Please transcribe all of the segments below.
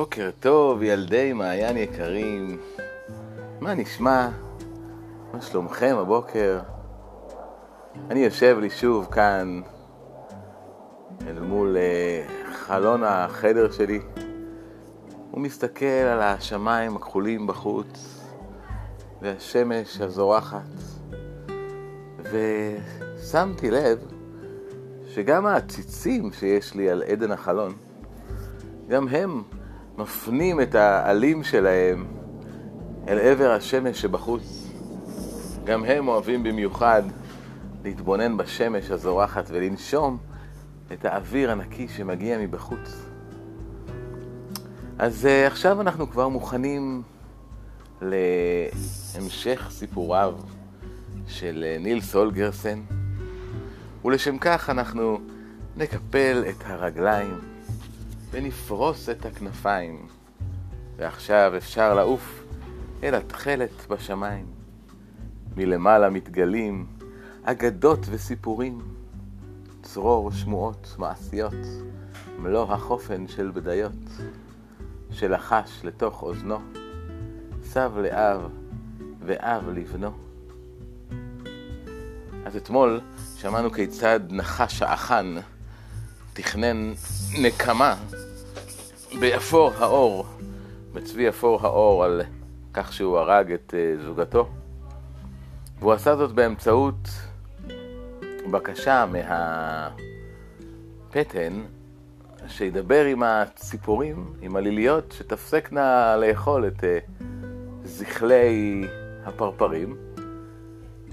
בוקר טוב, ילדי מעיין יקרים. מה נשמע? מה שלומכם הבוקר? אני יושב לי שוב כאן אל מול uh, חלון החדר שלי ומסתכל על השמיים הכחולים בחוץ והשמש הזורחת ושמתי לב שגם העציצים שיש לי על עדן החלון גם הם מפנים את העלים שלהם אל עבר השמש שבחוץ. גם הם אוהבים במיוחד להתבונן בשמש הזורחת ולנשום את האוויר הנקי שמגיע מבחוץ. אז uh, עכשיו אנחנו כבר מוכנים להמשך סיפוריו של uh, ניל סולגרסן, ולשם כך אנחנו נקפל את הרגליים ונפרוס את הכנפיים, ועכשיו אפשר לעוף אל התכלת בשמיים. מלמעלה מתגלים אגדות וסיפורים, צרור שמועות מעשיות, מלוא החופן של בדיות, שלחש לתוך אוזנו, סב לאב ואב לבנו. אז אתמול שמענו כיצד נחש האחן תכנן נקמה באפור האור, בצבי אפור האור, על כך שהוא הרג את uh, זוגתו. והוא עשה זאת באמצעות בקשה מהפטן שידבר עם הציפורים, עם הליליות, שתפסקנה לאכול את uh, זכלי הפרפרים,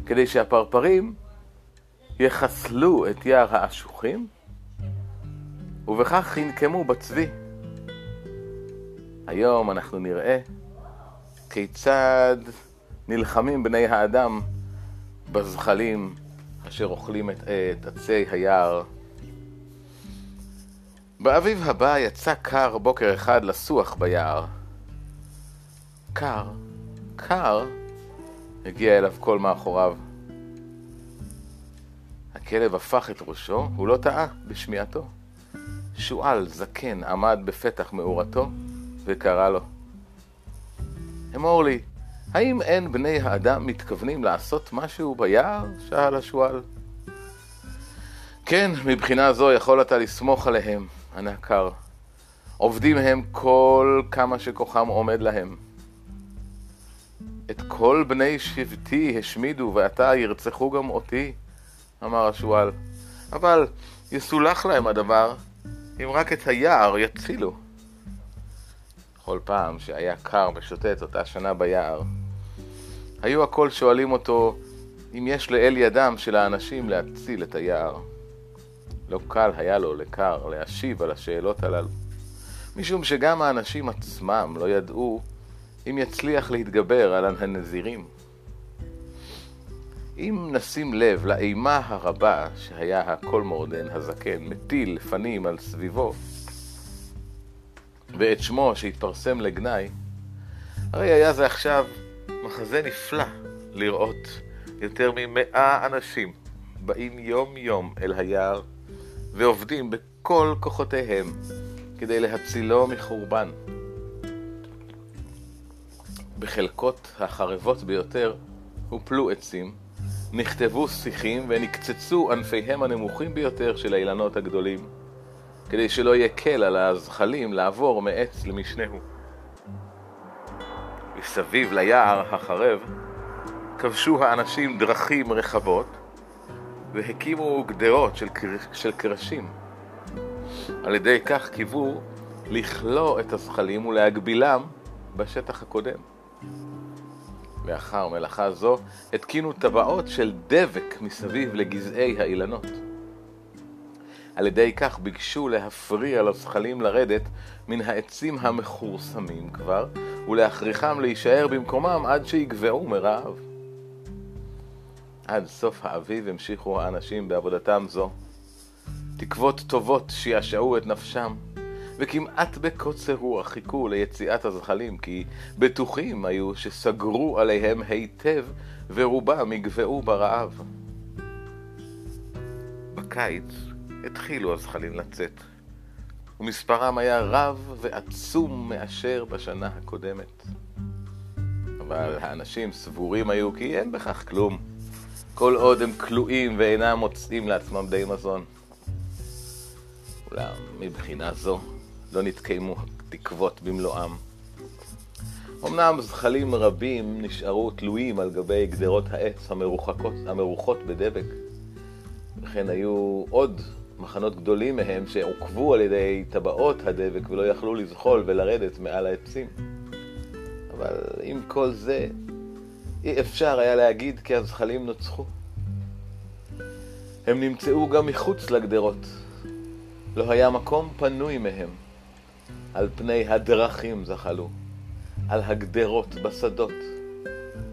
כדי שהפרפרים יחסלו את יער האשוכים ובכך ינקמו בצבי. היום אנחנו נראה כיצד נלחמים בני האדם בזחלים אשר אוכלים את, את עצי היער. באביב הבא יצא קר בוקר אחד לסוח ביער. קר, קר, הגיע אליו קול מאחוריו. הכלב הפך את ראשו, הוא לא טעה בשמיעתו. שועל זקן עמד בפתח מאורתו וקרא לו. אמור לי, האם אין בני האדם מתכוונים לעשות משהו ביער? שאל השועל. כן, מבחינה זו יכול אתה לסמוך עליהם, ענה קר. עובדים הם כל כמה שכוחם עומד להם. את כל בני שבטי השמידו ועתה ירצחו גם אותי, אמר השועל. אבל יסולח להם הדבר, אם רק את היער יצילו. כל פעם שהיה קר ושוטט אותה שנה ביער, היו הכל שואלים אותו אם יש לאל ידם של האנשים להציל את היער. לא קל היה לו לקר להשיב על השאלות הללו, משום שגם האנשים עצמם לא ידעו אם יצליח להתגבר על הנזירים. אם נשים לב לאימה הרבה שהיה הקולמורדן הזקן מטיל לפנים על סביבו, ואת שמו שהתפרסם לגנאי, הרי היה זה עכשיו מחזה נפלא לראות יותר ממאה אנשים באים יום יום אל היער ועובדים בכל כוחותיהם כדי להצילו מחורבן. בחלקות החרבות ביותר הופלו עצים, נכתבו שיחים ונקצצו ענפיהם הנמוכים ביותר של האילנות הגדולים, כדי שלא יהיה קל על הזחלים לעבור מעץ למשנהו. מסביב ליער החרב כבשו האנשים דרכים רחבות והקימו גדרות של, קר... של קרשים. על ידי כך קיוו לכלוא את הזחלים ולהגבילם בשטח הקודם. לאחר מלאכה זו התקינו טבעות של דבק מסביב לגזעי האילנות. על ידי כך ביקשו להפריע לזחלים לרדת מן העצים המכורסמים כבר, ולהכריחם להישאר במקומם עד שיגבעו מרעב. עד סוף האביב המשיכו האנשים בעבודתם זו. תקוות טובות שישעו את נפשם, וכמעט בקוצר רוח חיכו ליציאת הזחלים, כי בטוחים היו שסגרו עליהם היטב, ורובם יגבעו ברעב. בקיץ התחילו הזחלים לצאת, ומספרם היה רב ועצום מאשר בשנה הקודמת. אבל האנשים סבורים היו כי אין בכך כלום, כל עוד הם כלואים ואינם מוצאים לעצמם די מזון. אולם מבחינה זו לא נתקיימו תקוות במלואם. אמנם זחלים רבים נשארו תלויים על גבי גדרות העץ המרוחקות, בדבק, וכן היו עוד מחנות גדולים מהם שעוכבו על ידי טבעות הדבק ולא יכלו לזחול ולרדת מעל העצים. אבל עם כל זה, אי אפשר היה להגיד כי הזחלים נוצחו. הם נמצאו גם מחוץ לגדרות. לא היה מקום פנוי מהם. על פני הדרכים זחלו, על הגדרות בשדות,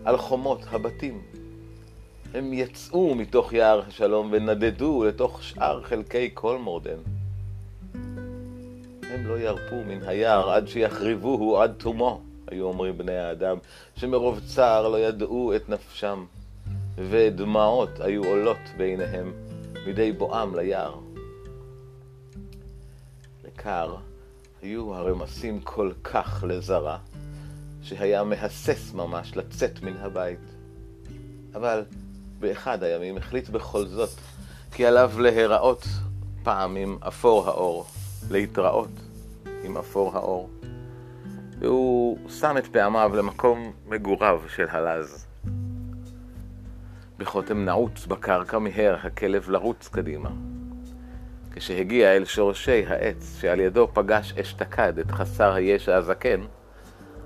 על חומות הבתים. הם יצאו מתוך יער השלום ונדדו לתוך שאר חלקי כל מורדן. הם לא ירפו מן היער עד שיחריבוהו עד תומו, היו אומרים בני האדם, שמרוב צער לא ידעו את נפשם, ודמעות היו עולות בעיניהם מדי בואם ליער. לקר היו הרמסים כל כך לזרה, שהיה מהסס ממש לצאת מן הבית. אבל באחד הימים החליט בכל זאת כי עליו להיראות פעם עם אפור האור, להתראות עם אפור האור. והוא שם את פעמיו למקום מגוריו של הלז. בחותם נעוץ בקרקע מיהר הכלב לרוץ קדימה. כשהגיע אל שורשי העץ שעל ידו פגש אשתקד את חסר הישע הזקן,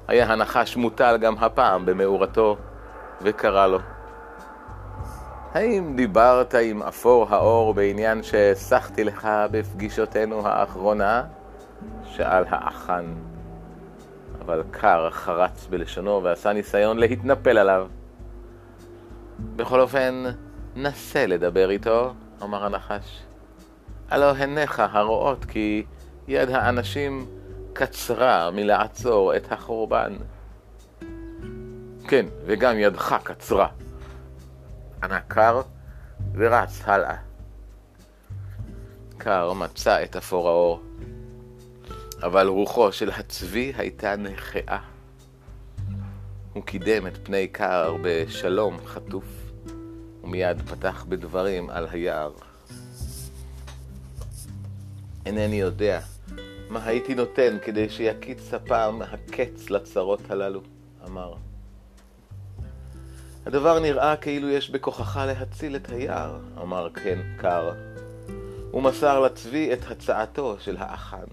היה הנחש מוטל גם הפעם במאורתו וקרא לו. האם דיברת עם אפור האור בעניין שהסחתי לך בפגישותינו האחרונה? שאל האחן. אבל קר חרץ בלשונו ועשה ניסיון להתנפל עליו. בכל אופן, נסה לדבר איתו, אמר הנחש. הלא הניך הרואות כי יד האנשים קצרה מלעצור את החורבן. כן, וגם ידך קצרה. ענה קר ורץ הלאה. קר מצא את אפור האור, אבל רוחו של הצבי הייתה נכאה. הוא קידם את פני קר בשלום חטוף, ומיד פתח בדברים על היער. אינני יודע מה הייתי נותן כדי שיקיץ הפעם הקץ לצרות הללו, אמר. הדבר נראה כאילו יש בכוחך להציל את היער, אמר כן קר. הוא מסר לצבי את הצעתו של האחן.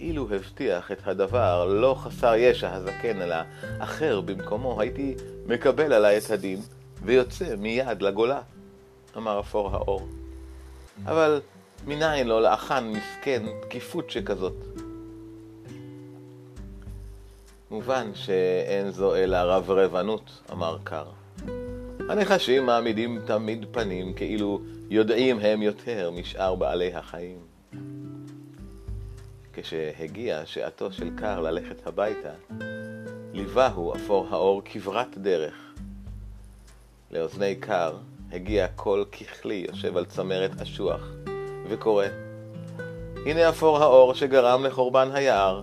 אילו הבטיח את הדבר לא חסר ישע הזקן, אלא אחר במקומו, הייתי מקבל עליי את הדין ויוצא מיד לגולה, אמר אפור האור. אבל מניין לו לאחן מסכן תקיפות שכזאת? מובן שאין זו אלא רברבנות, אמר קר. הנחשים מעמידים תמיד פנים כאילו יודעים הם יותר משאר בעלי החיים. כשהגיע שעתו של קר ללכת הביתה, ליווהו אפור האור כברת דרך. לאוזני קר הגיע קול ככלי יושב על צמרת אשוח, וקורא הנה אפור האור שגרם לחורבן היער,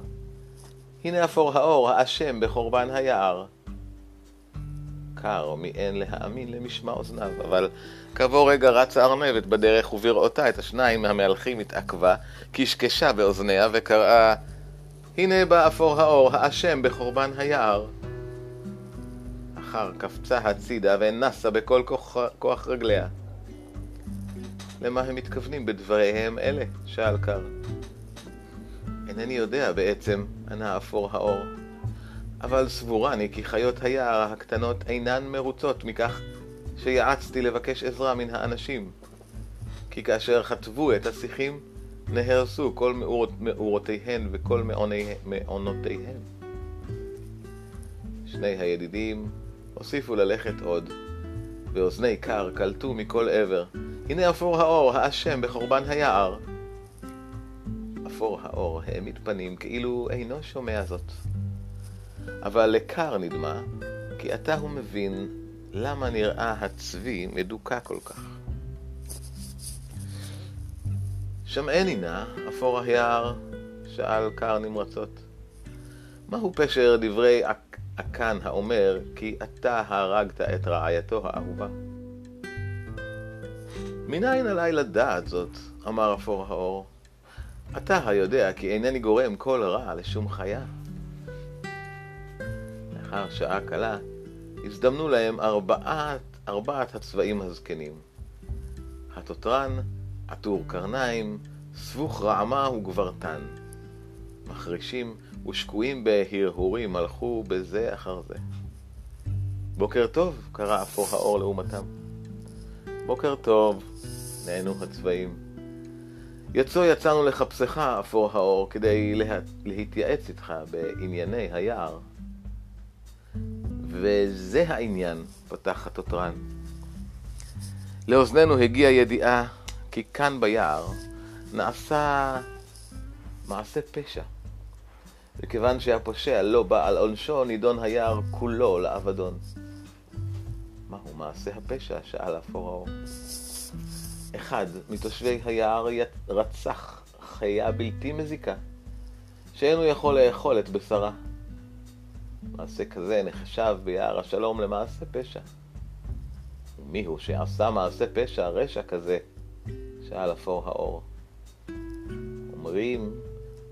הנה אפור האור האשם בחורבן היער. קר מיאן להאמין למשמע אוזניו, אבל כעבור רגע רצה ארנבת בדרך ובראותה את השניים מהמהלכים התעכבה, קשקשה באוזניה וקראה הנה בא אפור האור האשם בחורבן היער. אחר קפצה הצידה ונסה בכל כוח, כוח רגליה. למה הם מתכוונים בדבריהם אלה? שאל קר. אינני יודע בעצם, ענה אפור האור. אבל סבורני כי חיות היער הקטנות אינן מרוצות מכך שיעצתי לבקש עזרה מן האנשים. כי כאשר חטבו את השיחים, נהרסו כל מאורותיהן וכל מעונותיהן. שני הידידים הוסיפו ללכת עוד, ואוזני קר קלטו מכל עבר. הנה אפור האור, האשם בחורבן היער. אפור האור העמיד פנים כאילו אינו שומע זאת. אבל לקר נדמה, כי עתה הוא מבין למה נראה הצבי מדוכא כל כך. שמעני נא, אפור היער, שאל קר נמרצות. מהו פשר דברי עקן האומר כי אתה הרגת את רעייתו האהובה? מניין עליי לדעת זאת, אמר אפור האור. אתה היודע כי אינני גורם כל רע לשום חיה. לאחר שעה קלה, הזדמנו להם ארבעת, ארבעת הצבעים הזקנים. התותרן, עטור קרניים, סבוך רעמה וגברתן. מחרישים ושקועים בהרהורים הלכו בזה אחר זה. בוקר טוב, קרא אפור האור לעומתם. בוקר טוב, נענו הצבעים. יצאו יצאנו לחפשך, אפור האור, כדי לה... להתייעץ איתך בענייני היער. וזה העניין, פתח התותרן. לאוזנינו הגיעה ידיעה כי כאן ביער נעשה מעשה פשע. וכיוון שהפושע לא בא על עונשו, נידון היער כולו לאבדון. מהו מעשה הפשע? שאל אפור האור. אחד מתושבי היער רצח חיה בלתי מזיקה, שאין הוא יכול לאכול את בשרה. מעשה כזה נחשב ביער השלום למעשה פשע. ומי הוא שעשה מעשה פשע רשע כזה? שאל אפור האור. אומרים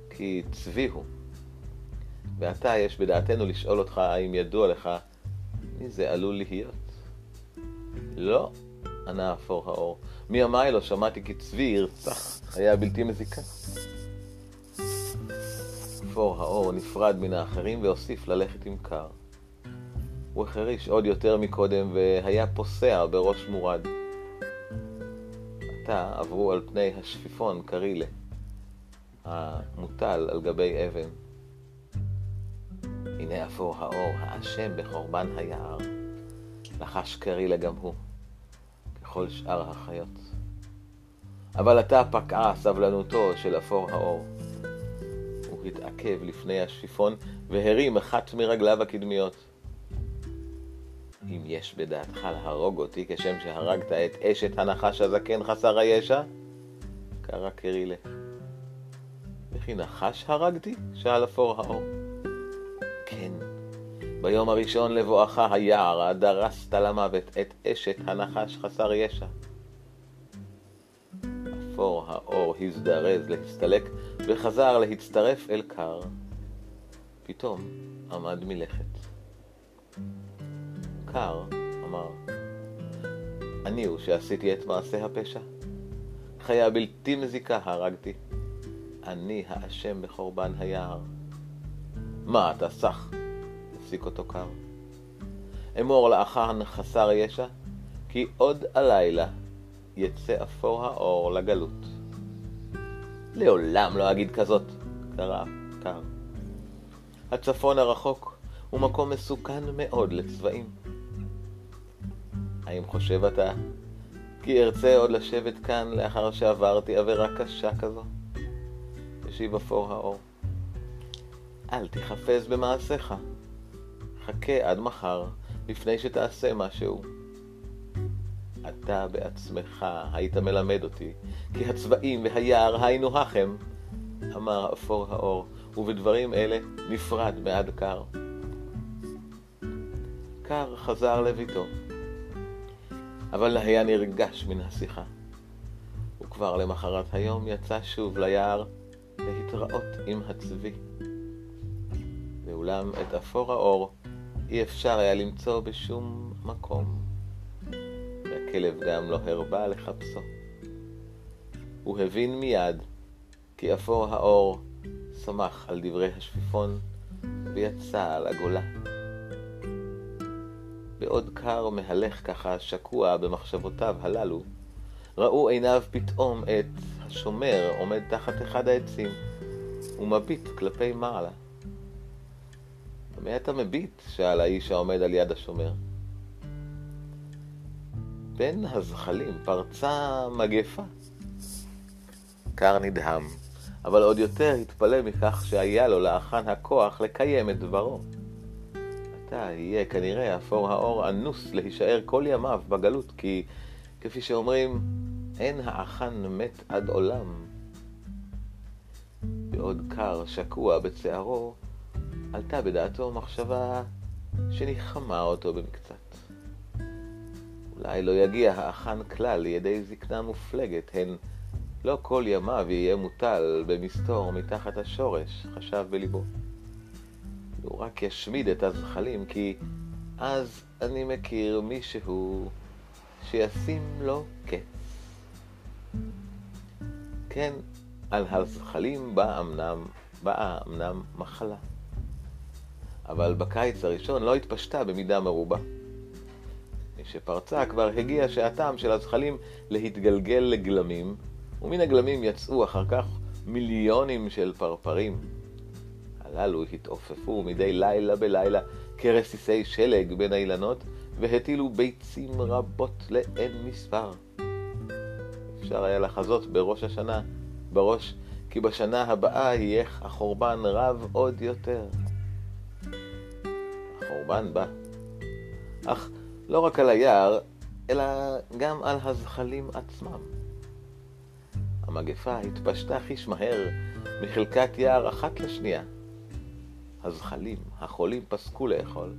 כי צבי הוא. ועתה יש בדעתנו לשאול אותך האם ידוע לך מי זה עלול להיות. לא, ענה אפור האור. מימיי לא שמעתי כי צבי ירצח היה בלתי מזיקה. אפור האור נפרד מן האחרים והוסיף ללכת עם קר. הוא החריש עוד יותר מקודם והיה פוסע בראש מורד. עתה עברו על פני השפיפון קרילה, המוטל על גבי אבן. הנה אפור האור האשם בחורבן היער, לחש קרילה גם הוא. ככל שאר החיות. אבל עתה פקעה סבלנותו של אפור האור. הוא התעכב לפני השיפון והרים אחת מרגליו הקדמיות. אם יש בדעתך להרוג אותי כשם שהרגת את אשת הנחש הזקן חסר הישע, קרא קרילה. וכי נחש הרגתי? שאל אפור האור. ביום הראשון לבואך היער, דרסת למוות את אשת הנחש חסר ישע. אפור האור הזדרז להסתלק, וחזר להצטרף אל קר. פתאום עמד מלכת. קר אמר, אני הוא שעשיתי את מעשה הפשע. חיה בלתי מזיקה הרגתי. אני האשם בחורבן היער. מה אתה סח? הפסיק אותו קר. אמור לאחן חסר ישע, כי עוד הלילה יצא אפור האור לגלות. לעולם לא אגיד כזאת, קרא קר. הצפון הרחוק הוא מקום מסוכן מאוד לצבעים. האם חושב אתה כי ארצה עוד לשבת כאן לאחר שעברתי עבירה קשה כזו? השיב אפור האור. אל תחפש במעשיך. חכה עד מחר, לפני שתעשה משהו. אתה בעצמך היית מלמד אותי, כי הצבעים והיער היינו הכם, אמר אפור האור, ובדברים אלה נפרד מעד קר. קר חזר לביתו, אבל היה נרגש מן השיחה. וכבר למחרת היום יצא שוב ליער להתראות עם הצבי. ואולם את אפור האור אי אפשר היה למצוא בשום מקום, והכלב גם לא הרבה לחפשו. הוא הבין מיד כי אפור האור שמח על דברי השפיפון ויצא על הגולה. בעוד קר מהלך ככה שקוע במחשבותיו הללו, ראו עיניו פתאום את השומר עומד תחת אחד העצים ומביט כלפי מעלה. במה אתה מביט? שאל האיש העומד על יד השומר. בין הזחלים פרצה מגפה. קר נדהם, אבל עוד יותר התפלא מכך שהיה לו לאחן הכוח לקיים את דברו. עתה יהיה כנראה אפור האור אנוס להישאר כל ימיו בגלות, כי כפי שאומרים, אין האחן מת עד עולם, עוד קר שקוע בצערו, עלתה בדעתו מחשבה שניחמה אותו במקצת. אולי לא יגיע האחן כלל לידי זקנה מופלגת, הן לא כל ימיו יהיה מוטל במסתור מתחת השורש, חשב בליבו. הוא רק ישמיד את הזחלים, כי אז אני מכיר מישהו שישים לו קץ. כן, על הזחלים באה אמנם, באה אמנם מחלה. אבל בקיץ הראשון לא התפשטה במידה מרובה. משפרצה כבר הגיע שעתם של הזחלים להתגלגל לגלמים, ומן הגלמים יצאו אחר כך מיליונים של פרפרים. הללו התעופפו מדי לילה בלילה כרסיסי שלג בין האילנות, והטילו ביצים רבות לאין מספר. אפשר היה לחזות בראש השנה, בראש, כי בשנה הבאה יהיה החורבן רב עוד יותר. החורבן בא. אך לא רק על היער, אלא גם על הזחלים עצמם. המגפה התפשטה חיש מהר מחלקת יער אחת לשנייה. הזחלים, החולים, פסקו לאכול.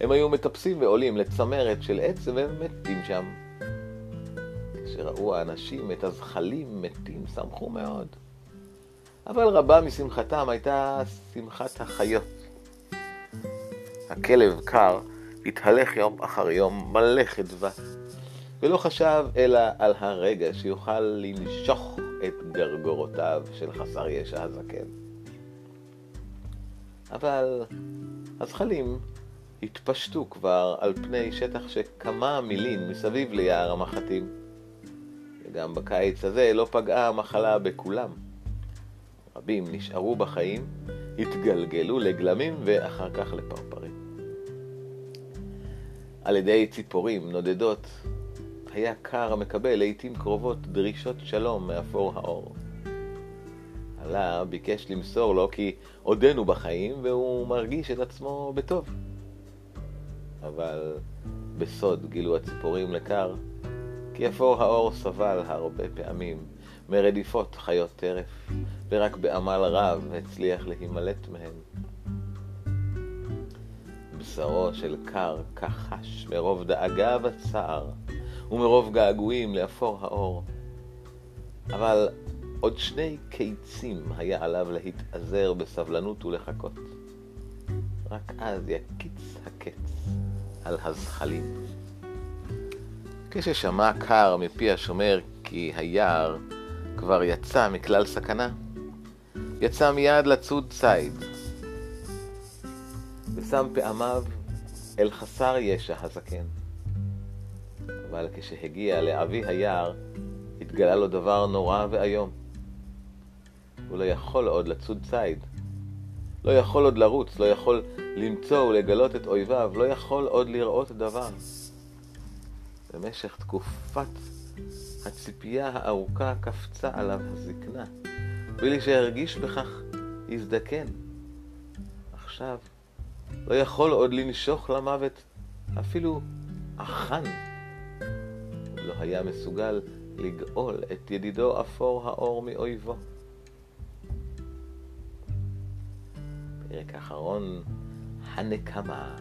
הם היו מטפסים ועולים לצמרת של עץ והם מתים שם. כשראו האנשים את הזחלים מתים, שמחו מאוד. אבל רבה משמחתם הייתה שמחת החיות. הכלב קר התהלך יום אחר יום מלא חדווה, ולא חשב אלא על הרגע שיוכל לנשוך את גרגורותיו של חסר ישע הזקן. אבל הזחלים התפשטו כבר על פני שטח שכמה מילין מסביב ליער המחטים. וגם בקיץ הזה לא פגעה המחלה בכולם. רבים נשארו בחיים, התגלגלו לגלמים ואחר כך לפרפרים. על ידי ציפורים נודדות היה קר המקבל לעיתים קרובות דרישות שלום מאפור האור. עלה ביקש למסור לו כי עודנו בחיים והוא מרגיש את עצמו בטוב. אבל בסוד גילו הציפורים לקר, כי אפור האור סבל הרבה פעמים מרדיפות חיות טרף, ורק בעמל רב הצליח להימלט מהן. בשרו של קר כחש מרוב דאגה וצער, ומרוב געגועים לאפור האור. אבל עוד שני קיצים היה עליו להתאזר בסבלנות ולחכות. רק אז יקיץ הקץ על הזחלים. כששמע קר מפי השומר כי היער כבר יצא מכלל סכנה, יצא מיד לצוד ציד, ושם פעמיו אל חסר ישע הזקן. אבל כשהגיע לאבי היער, התגלה לו דבר נורא ואיום. הוא לא יכול עוד לצוד ציד. לא יכול עוד לרוץ, לא יכול למצוא ולגלות את אויביו, לא יכול עוד לראות דבר. במשך תקופת הציפייה הארוכה קפצה עליו הזקנה, בלי שהרגיש בכך הזדקן. עכשיו לא יכול עוד לנשוך למוות אפילו אחן. לא היה מסוגל לגאול את ידידו אפור האור מאויבו. פרק אחרון, הנקמה.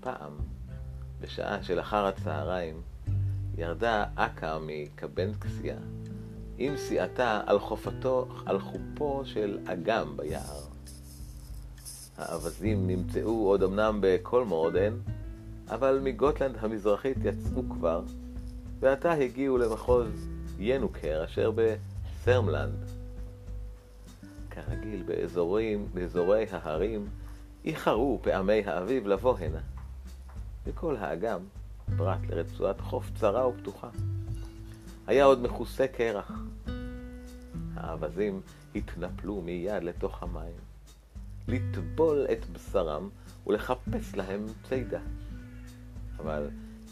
פעם, בשעה של אחר הצהריים, ירדה אכה מקבנקסיה עם סיעתה על חופתו, על חופו של אגם ביער. האווזים נמצאו עוד אמנם בקולמורדן, אבל מגוטלנד המזרחית יצאו כבר, ועתה הגיעו למחוז ינוקר אשר בסרמלנד. כרגיל באזורים, באזורי ההרים, איחרו פעמי האביב לבוא הנה. וכל האגם, פרט לרצועת חוף צרה ופתוחה, היה עוד מכוסה קרח. האווזים התנפלו מיד לתוך המים, לטבול את בשרם ולחפש להם צידה. אבל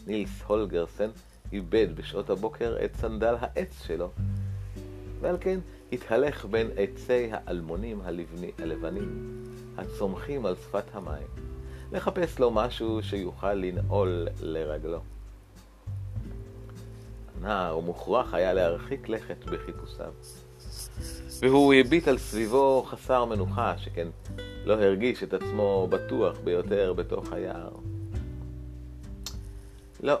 נילס הולגרסן איבד בשעות הבוקר את סנדל העץ שלו, ועל כן התהלך בין עצי האלמונים הלבני, הלבנים הצומחים על שפת המים, לחפש לו משהו שיוכל לנעול לרגלו. הנער מוכרח היה להרחיק לכת בחיפושיו. והוא הביט על סביבו חסר מנוחה, שכן לא הרגיש את עצמו בטוח ביותר בתוך היער. לא,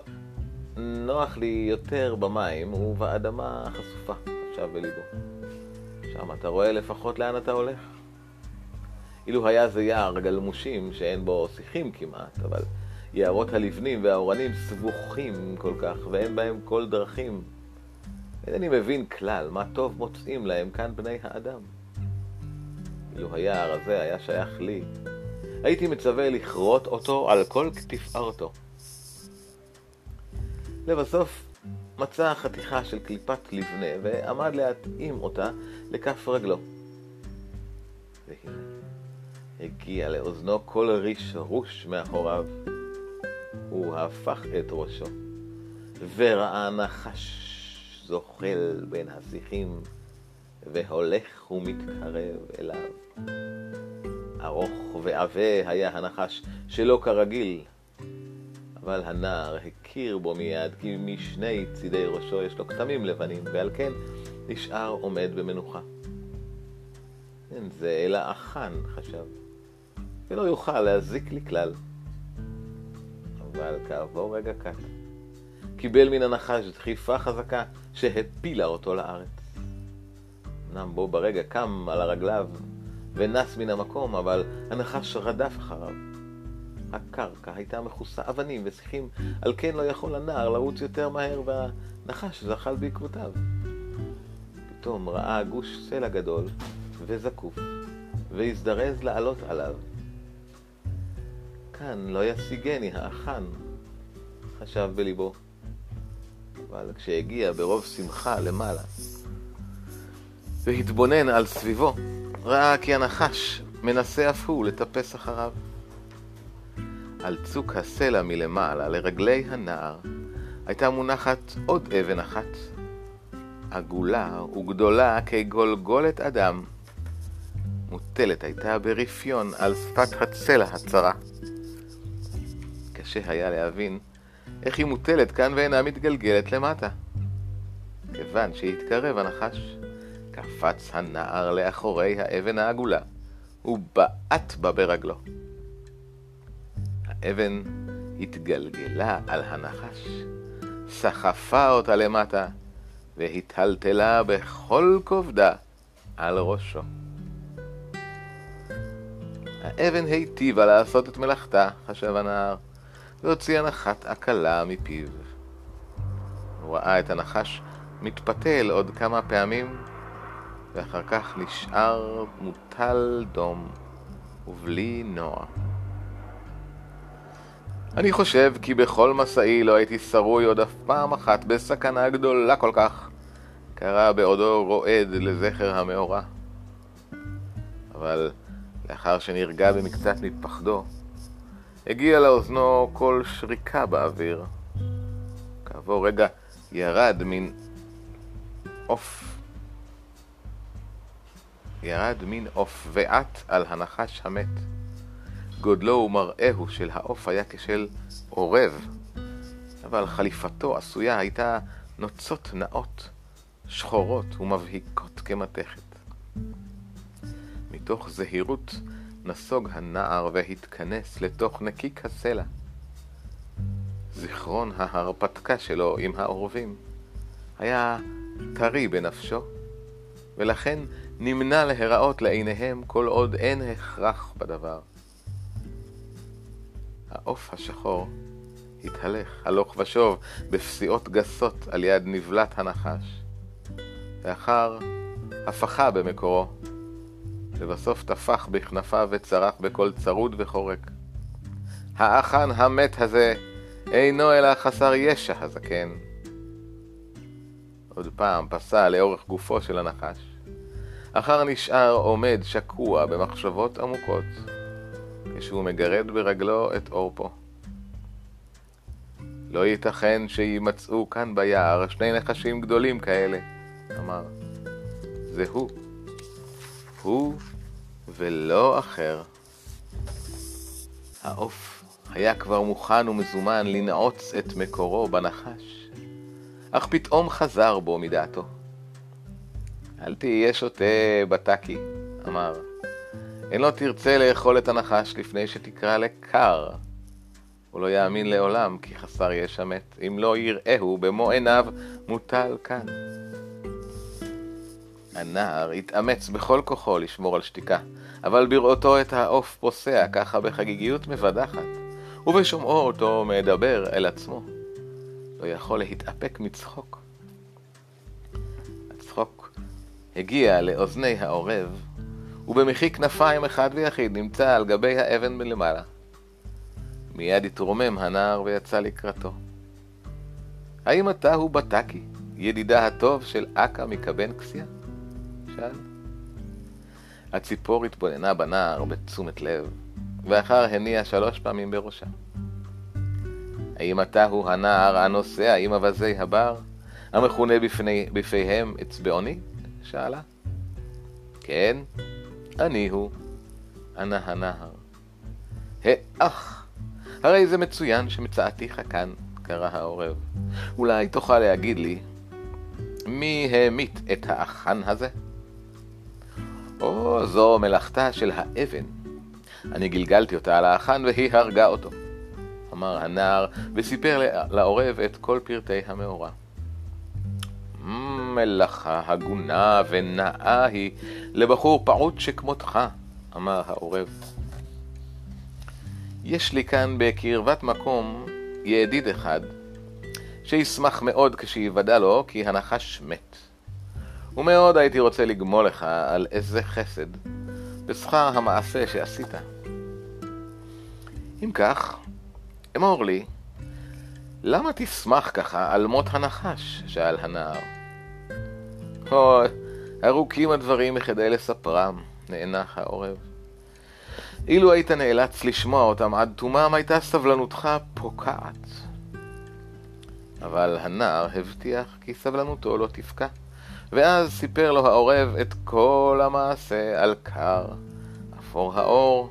נוח לי יותר במים ובאדמה החשופה, חשב בליבו. שם אתה רואה לפחות לאן אתה הולך. אילו היה זה יער גלמושים שאין בו שיחים כמעט, אבל יערות הלבנים והאורנים סבוכים כל כך, ואין בהם כל דרכים. אינני מבין כלל מה טוב מוצאים להם כאן בני האדם. אילו היער הזה היה שייך לי, הייתי מצווה לכרות אותו על כל תפארתו. לבסוף מצא חתיכה של קליפת לבנה ועמד להתאים אותה לכף רגלו. והנה, הגיע לאוזנו קול ריש רוש מאחוריו. הוא הפך את ראשו, וראה נחש זוחל בין השיחים, והולך ומתקרב אליו. ארוך ועבה היה הנחש, שלא כרגיל, אבל הנער הכיר בו מיד, כי משני צידי ראשו יש לו כתמים לבנים, ועל כן נשאר עומד במנוחה. אין זה אלא אחן, חשב, ולא יוכל להזיק לי כלל. אבל כעבור רגע קט, קיבל מן הנחש דחיפה חזקה שהפילה אותו לארץ. אמנם בו ברגע קם על הרגליו ונס מן המקום, אבל הנחש רדף אחריו. הקרקע הייתה מכוסה אבנים ושיחים, על כן לא יכול הנער לרוץ יותר מהר, והנחש זחל בעקבותיו. פתאום ראה גוש סלע גדול וזקוף, והזדרז לעלות עליו. כאן לא ישיגני האחן, חשב בליבו. אבל כשהגיע ברוב שמחה למעלה, והתבונן על סביבו, ראה כי הנחש מנסה אף הוא לטפס אחריו. על צוק הסלע מלמעלה, לרגלי הנער, הייתה מונחת עוד אבן אחת, עגולה וגדולה כגולגולת אדם. מוטלת הייתה ברפיון על שפת הצלע הצרה. קשה היה להבין איך היא מוטלת כאן ואינה מתגלגלת למטה. כיוון שהתקרב הנחש, קפץ הנער לאחורי האבן העגולה, ובעט בה ברגלו. האבן התגלגלה על הנחש, סחפה אותה למטה, והיטלטלה בכל כובדה על ראשו. האבן היטיבה לעשות את מלאכתה, חשב הנער, והוציא הנחת עקלה מפיו. הוא ראה את הנחש מתפתל עוד כמה פעמים, ואחר כך נשאר מוטל דום ובלי נוע. אני חושב כי בכל מסעי לא הייתי שרוי עוד אף פעם אחת בסכנה גדולה כל כך, קרא בעודו רועד לזכר המאורע. אבל לאחר שנרגע במקצת מפחדו, הגיע לאוזנו קול שריקה באוויר. כעבור רגע ירד מין עוף. ירד מין עוף ועט על הנחש המת. גודלו ומראהו של העוף היה כשל עורב, אבל חליפתו עשויה הייתה נוצות נאות, שחורות ומבהיקות כמתכת. מתוך זהירות נסוג הנער והתכנס לתוך נקיק הסלע. זיכרון ההרפתקה שלו עם העורבים היה טרי בנפשו, ולכן נמנע להיראות לעיניהם כל עוד אין הכרח בדבר. העוף השחור התהלך הלוך ושוב בפסיעות גסות על יד נבלת הנחש, ואחר הפכה במקורו, לבסוף טפח בכנפיו וצרח בקול צרוד וחורק. האחן המת הזה אינו אלא חסר ישע הזקן. עוד פעם פסע לאורך גופו של הנחש, אחר נשאר עומד שקוע במחשבות עמוקות. כשהוא מגרד ברגלו את עורפו. לא ייתכן שימצאו כאן ביער שני נחשים גדולים כאלה, אמר. זה הוא. הוא ולא אחר. העוף היה כבר מוכן ומזומן לנעוץ את מקורו בנחש, אך פתאום חזר בו מדעתו. אל תהיה שותה בטקי, אמר. אין לא תרצה לאכול את הנחש לפני שתקרא לקר. הוא לא יאמין לעולם, כי חסר ישע מת. אם לא יראהו במו עיניו, מוטל כאן. הנער התאמץ בכל כוחו לשמור על שתיקה, אבל בראותו את העוף פוסע ככה בחגיגיות מבדחת, ובשומעו אותו מדבר אל עצמו, לא יכול להתאפק מצחוק. הצחוק הגיע לאוזני העורב, ובמחי כנפיים אחד ויחיד נמצא על גבי האבן מלמעלה. מיד התרומם הנער ויצא לקראתו. האם אתה הוא בטקי, ידידה הטוב של אכא מקבן שאל. הציפור התבוננה בנער בתשומת לב, ואחר הניע שלוש פעמים בראשה. האם אתה הוא הנער הנוסע עם אווזי הבר, המכונה בפני, בפיהם אצבעוני? שאלה. כן, אני הוא, ענה הנער. האח, הרי זה מצוין שמצאתיך כאן, קרא העורב. אולי תוכל להגיד לי, מי המית את האחן הזה? או, זו מלאכתה של האבן. אני גלגלתי אותה על האחן והיא הרגה אותו. אמר הנער, וסיפר לעורב את כל פרטי המאורע. מלאכה הגונה ונאה היא לבחור פעוט שכמותך, אמר העורב. יש לי כאן בקרבת מקום ידיד אחד, שישמח מאוד כשיוודע לו כי הנחש מת. ומאוד הייתי רוצה לגמול לך על איזה חסד בשכר המעשה שעשית. אם כך, אמור לי, למה תשמח ככה על מות הנחש? שאל הנער. או, ארוכים הדברים מכדי לספרם, נאנח העורב. אילו היית נאלץ לשמוע אותם עד תומם, הייתה סבלנותך פוקעת. אבל הנער הבטיח כי סבלנותו לא תפקע. ואז סיפר לו העורב את כל המעשה על קר, אפור האור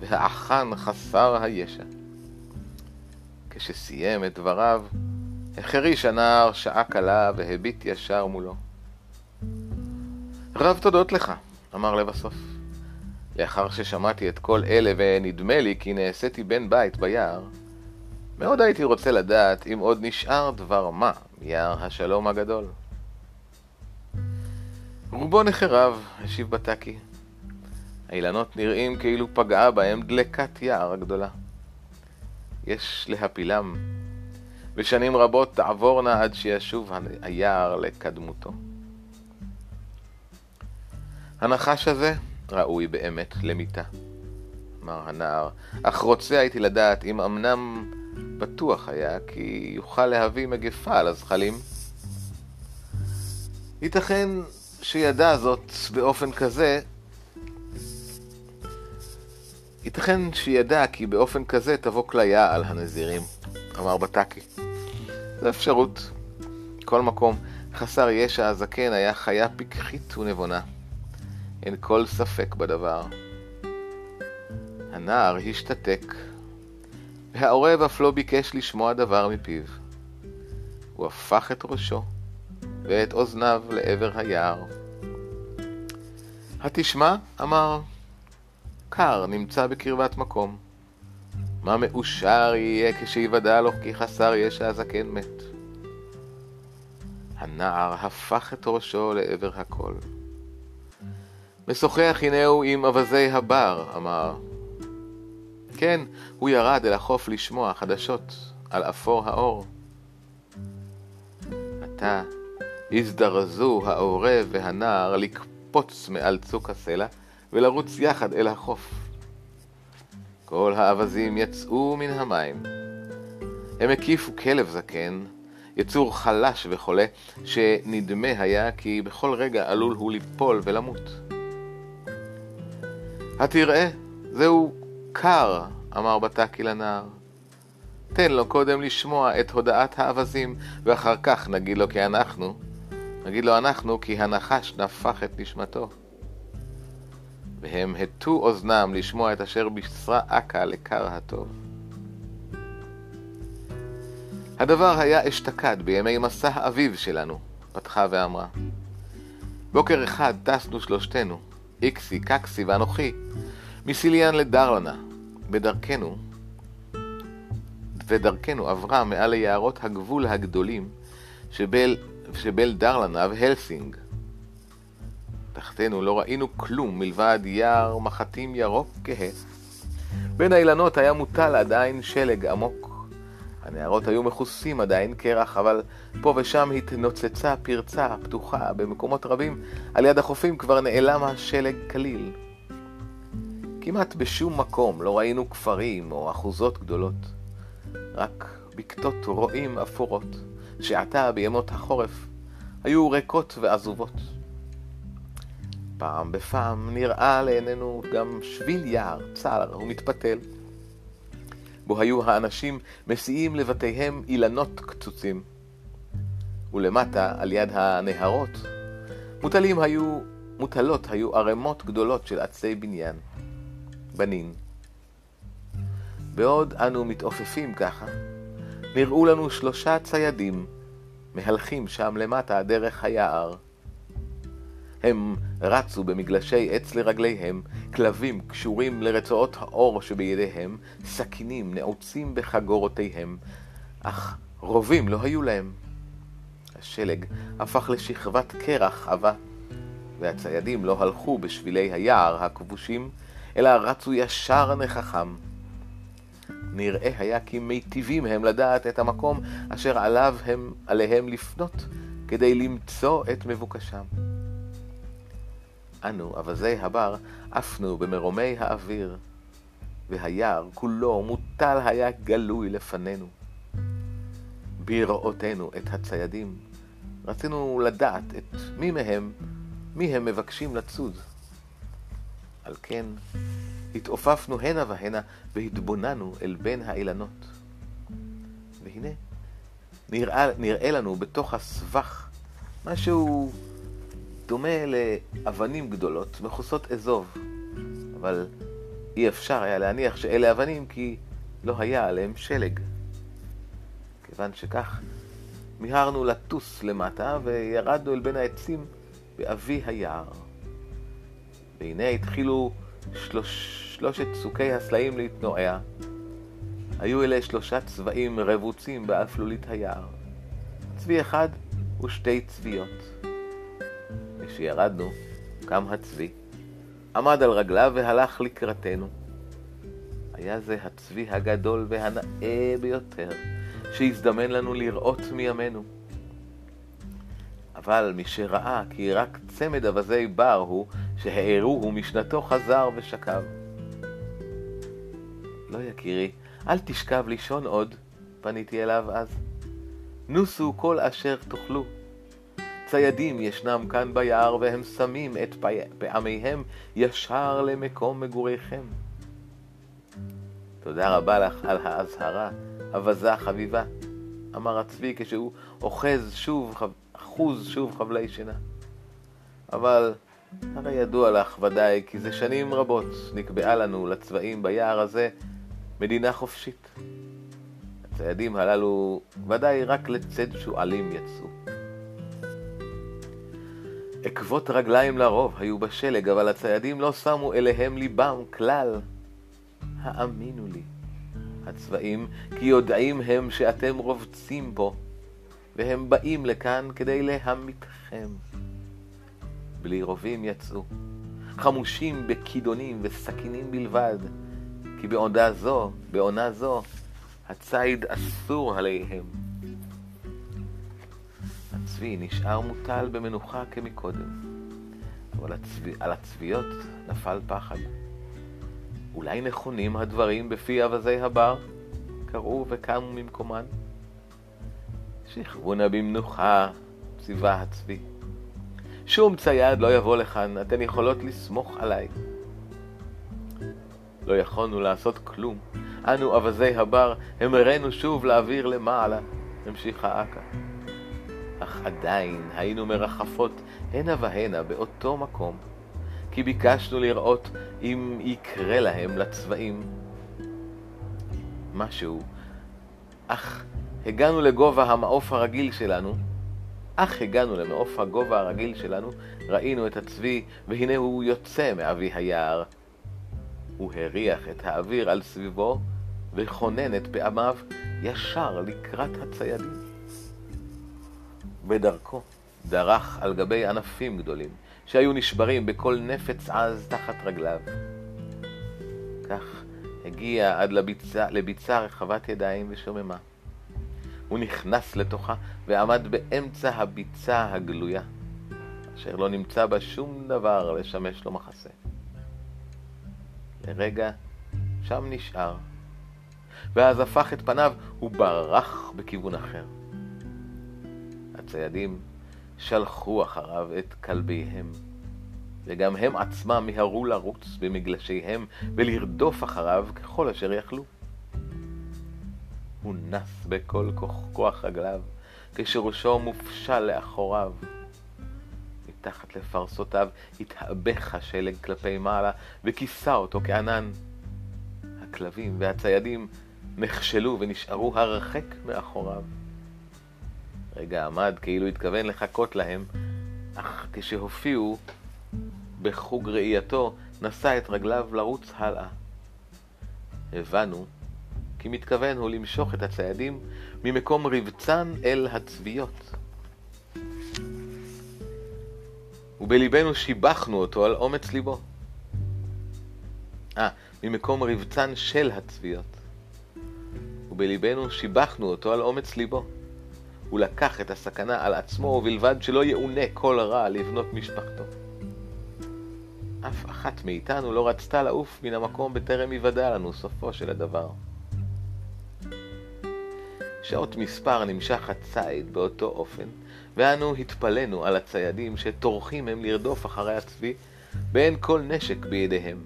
והאחן חסר הישע. כשסיים את דבריו, החריש הנער שעה קלה והביט ישר מולו. רב תודות לך, אמר לבסוף. לאחר ששמעתי את כל אלה ונדמה לי כי נעשיתי בן בית ביער, מאוד הייתי רוצה לדעת אם עוד נשאר דבר מה מיער השלום הגדול. רובו נחרב, השיב בטקי. האילנות נראים כאילו פגעה בהם דלקת יער הגדולה. יש להפילם, ושנים רבות תעבורנה עד שישוב היער לקדמותו. הנחש הזה ראוי באמת למיתה, אמר הנער, אך רוצה הייתי לדעת אם אמנם בטוח היה כי יוכל להביא מגפה על הזחלים. ייתכן שידע זאת באופן כזה, ייתכן שידע כי באופן כזה תבוא כליה על הנזירים, אמר בטקי. זו אפשרות. כל מקום, חסר ישע הזקן היה חיה פיקחית ונבונה. אין כל ספק בדבר. הנער השתתק, והעורב אף לא ביקש לשמוע דבר מפיו. הוא הפך את ראשו, ואת אוזניו לעבר היער. התשמע, אמר, קר נמצא בקרבת מקום. מה מאושר יהיה כשיוודע לו כי חסר ישע הזקן מת. הנער הפך את ראשו לעבר הכל. משוחח הנהו עם אווזי הבר, אמר. כן, הוא ירד אל החוף לשמוע חדשות על אפור האור. עתה הזדרזו העורב והנער לקפוץ מעל צוק הסלע ולרוץ יחד אל החוף. כל האווזים יצאו מן המים. הם הקיפו כלב זקן, יצור חלש וחולה, שנדמה היה כי בכל רגע עלול הוא ליפול ולמות. התראה, זהו קר, אמר בטקי לנער. תן לו קודם לשמוע את הודעת האווזים, ואחר כך נגיד לו כי אנחנו, נגיד לו אנחנו כי הנחש נפח את נשמתו. והם הטו אוזנם לשמוע את אשר בישרה אכ"א לקר הטוב. הדבר היה אשתקד בימי מסע האביב שלנו, פתחה ואמרה. בוקר אחד טסנו שלושתנו, איקסי, קקסי ואנוכי, מסיליאן לדרלנה. בדרכנו, ודרכנו עברה מעל ליערות הגבול הגדולים שבל, שבל דרלנה והלסינג. תחתנו לא ראינו כלום מלבד יער מחטים ירוק כהה. בין האילנות היה מוטל עדיין שלג עמוק. הנערות היו מכוסים עדיין קרח, אבל פה ושם התנוצצה פרצה פתוחה במקומות רבים. על יד החופים כבר נעלם השלג כליל. כמעט בשום מקום לא ראינו כפרים או אחוזות גדולות. רק בקתות רועים אפורות, שעתה בימות החורף היו ריקות ועזובות. פעם בפעם נראה לעינינו גם שביל יער צר ומתפתל, בו היו האנשים מסיעים לבתיהם אילנות קצוצים, ולמטה, על יד הנהרות, מוטלים היו, מוטלות היו ערימות גדולות של עצי בניין, בנין. בעוד אנו מתעופפים ככה, נראו לנו שלושה ציידים מהלכים שם למטה דרך היער. הם רצו במגלשי עץ לרגליהם, כלבים קשורים לרצועות האור שבידיהם, סכינים נעוצים בחגורותיהם, אך רובים לא היו להם. השלג הפך לשכבת קרח עבה, והציידים לא הלכו בשבילי היער הכבושים, אלא רצו ישר נכחם. נראה היה כי מיטיבים הם לדעת את המקום אשר עליו הם עליהם לפנות כדי למצוא את מבוקשם. אנו, אווזי הבר, עפנו במרומי האוויר, והיער כולו מוטל היה גלוי לפנינו. בראותנו את הציידים, רצינו לדעת את מי מהם, מי הם מבקשים לצוד. על כן, התעופפנו הנה והנה והתבוננו אל בין האילנות. והנה, נראה, נראה לנו בתוך הסבך משהו דומה לאבנים גדולות מכוסות אזוב, אבל אי אפשר היה להניח שאלה אבנים כי לא היה עליהם שלג. כיוון שכך, מיהרנו לטוס למטה וירדנו אל בין העצים באבי היער. והנה התחילו שלוש, שלושת צוקי הסלעים להתנועע. היו אלה שלושה צבעים רבוצים באפלולית היער. צבי אחד ושתי צביות. כשירדנו, קם הצבי, עמד על רגליו והלך לקראתנו. היה זה הצבי הגדול והנאה ביותר שהזדמן לנו לראות מימינו. אבל מי שראה כי רק צמד אווזי בר הוא, שהעירוהו משנתו חזר ושכב. לא יקירי, אל תשכב לישון עוד, פניתי אליו אז. נוסו כל אשר תאכלו. ציידים ישנם כאן ביער, והם שמים את פעמיהם ישר למקום מגוריכם. תודה רבה לך על האזהרה, אווזה חביבה, אמר הצבי כשהוא אוחז שוב, אחוז שוב חבלי שינה. אבל הרי ידוע לך ודאי כי זה שנים רבות נקבעה לנו לצבעים ביער הזה מדינה חופשית. הציידים הללו ודאי רק לצד שועלים יצאו. עקבות רגליים לרוב היו בשלג, אבל הציידים לא שמו אליהם ליבם כלל. האמינו לי, הצבעים, כי יודעים הם שאתם רובצים פה, והם באים לכאן כדי להמיתכם. בלי רובים יצאו, חמושים בכידונים וסכינים בלבד, כי בעונה זו, בעונה זו, הציד אסור עליהם. הצבי נשאר מוטל במנוחה כמקודם, אבל הצבי, על הצביות נפל פחד. אולי נכונים הדברים בפי אווזי הבר? קראו וקמו ממקומן. שכבו נא במנוחה, ציווה הצבי. שום צייד לא יבוא לכאן, אתן יכולות לסמוך עליי. לא יכולנו לעשות כלום. אנו, אווזי הבר, המראנו שוב לאוויר למעלה, המשיכה אכה. אך עדיין היינו מרחפות הנה והנה באותו מקום, כי ביקשנו לראות אם יקרה להם לצבעים משהו. אך הגענו לגובה המעוף הרגיל שלנו, אך הגענו למעוף הגובה הרגיל שלנו, ראינו את הצבי, והנה הוא יוצא מאבי היער. הוא הריח את האוויר על סביבו, וכונן את פעמיו ישר לקראת הציידים. בדרכו דרך על גבי ענפים גדולים, שהיו נשברים בכל נפץ עז תחת רגליו. כך הגיע עד לביצה, לביצה רחבת ידיים ושוממה. הוא נכנס לתוכה ועמד באמצע הביצה הגלויה, אשר לא נמצא בה שום דבר לשמש לו מחסה. לרגע שם נשאר, ואז הפך את פניו וברח בכיוון אחר. הציידים שלחו אחריו את כלביהם, וגם הם עצמם מיהרו לרוץ במגלשיהם ולרדוף אחריו ככל אשר יכלו. הוא נס בכל כוח, כוח רגליו, כשראשו מופשל לאחוריו. מתחת לפרסותיו התהבך השלג כלפי מעלה וכיסה אותו כענן. הכלבים והציידים נכשלו ונשארו הרחק מאחוריו. רגע עמד כאילו התכוון לחכות להם, אך כשהופיעו בחוג ראייתו, נשא את רגליו לרוץ הלאה. הבנו כי מתכוון הוא למשוך את הציידים ממקום רבצן אל הצביות. ובליבנו שיבחנו אותו על אומץ ליבו. אה, ממקום רבצן של הצביות. ובליבנו שיבחנו אותו על אומץ ליבו. הוא לקח את הסכנה על עצמו, ובלבד שלא יאונה כל רע לבנות משפחתו. אף אחת מאיתנו לא רצתה לעוף מן המקום בטרם יוודע לנו סופו של הדבר. שעות מספר נמשך הציד באותו אופן, ואנו התפלאנו על הציידים שטורחים הם לרדוף אחרי הצבי, ואין כל נשק בידיהם.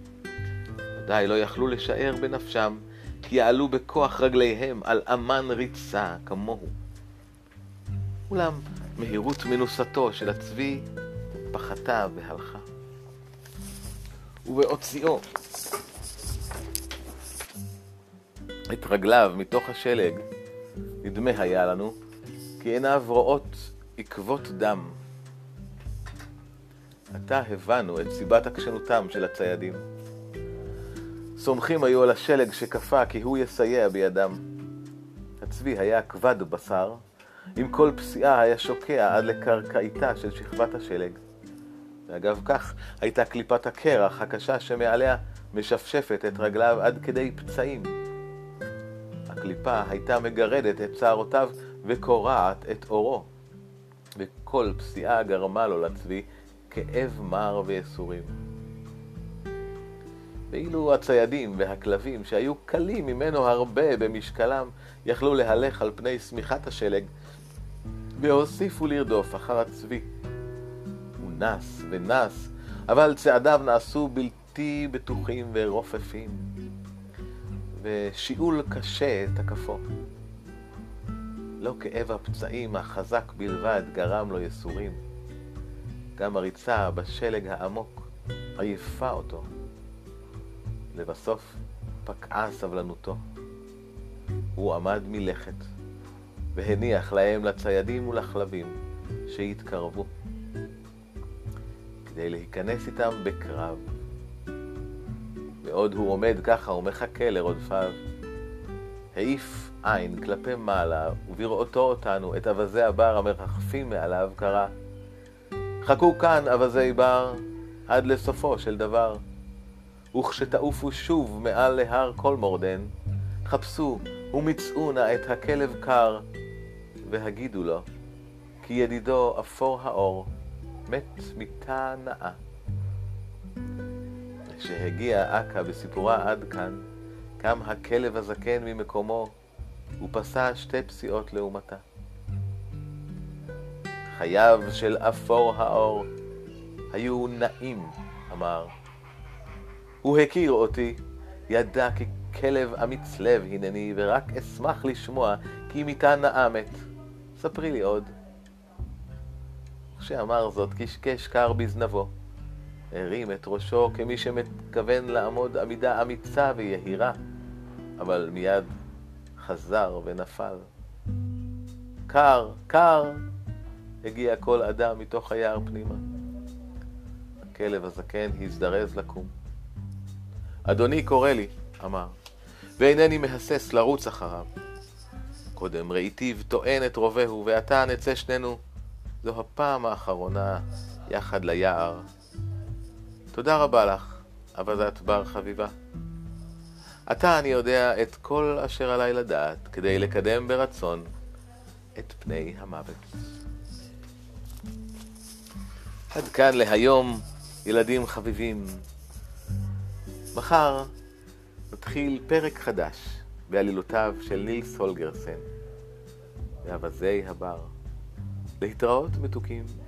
ודאי לא יכלו לשער בנפשם, כי יעלו בכוח רגליהם על אמן ריצה כמוהו. אולם מהירות מנוסתו של הצבי פחתה והלכה. ובהוציאו את רגליו מתוך השלג, נדמה היה לנו, כי עיניו רואות עקבות דם. עתה הבנו את סיבת עקשנותם של הציידים. סומכים היו על השלג שכפה כי הוא יסייע בידם. הצבי היה כבד בשר, עם כל פסיעה היה שוקע עד לקרקעיתה של שכבת השלג. ואגב כך הייתה קליפת הקרח הקשה שמעליה משפשפת את רגליו עד כדי פצעים. הקליפה הייתה מגרדת את שערותיו וקורעת את אורו. וכל פסיעה גרמה לו לצבי כאב מר וייסורים. ואילו הציידים והכלבים, שהיו קלים ממנו הרבה במשקלם, יכלו להלך על פני שמיכת השלג, והוסיפו לרדוף אחר הצבי. הוא נס ונס, אבל צעדיו נעשו בלתי בטוחים ורופפים, ושיעול קשה תקפו. לא כאב הפצעים החזק בלבד גרם לו יסורים, גם הריצה בשלג העמוק עייפה אותו. לבסוף פקעה סבלנותו. הוא עמד מלכת, והניח להם לציידים ולכלבים שהתקרבו, כדי להיכנס איתם בקרב. בעוד הוא עומד ככה ומחכה לרודפיו, העיף עין כלפי מעלה, ובראותו אותנו, את אווזי הבר המרחפים מעליו, קרא, חכו כאן, אווזי בר, עד לסופו של דבר. וכשתעופו שוב מעל להר כל מורדן, חפשו ומצאו נא את הכלב קר, והגידו לו, כי ידידו אפור האור, מת מיתה נאה. כשהגיע אכא בסיפורה עד כאן, קם הכלב הזקן ממקומו, ופסע שתי פסיעות לעומתה. חייו של אפור האור היו נעים, אמר. הוא הכיר אותי, ידע כי כלב אמיץ לב הנני, ורק אשמח לשמוע כי מיתה נאה מת. ספרי לי עוד. כשאמר זאת, קשקש קר בזנבו. הרים את ראשו כמי שמתכוון לעמוד עמידה אמיצה ויהירה, אבל מיד חזר ונפל. קר, קר, הגיע כל אדם מתוך היער פנימה. הכלב הזקן הזדרז לקום. אדוני קורא לי, אמר, ואינני מהסס לרוץ אחריו. קודם ראיתיו טוען את רובהו, ועתה נצא שנינו. זו הפעם האחרונה יחד ליער. תודה רבה לך, אבדת בר חביבה. עתה אני יודע את כל אשר עליי לדעת, כדי לקדם ברצון את פני המוות. עד כאן להיום, ילדים חביבים. מחר נתחיל פרק חדש בעלילותיו של נילס הולגרסן, ואווזי הבר. להתראות מתוקים.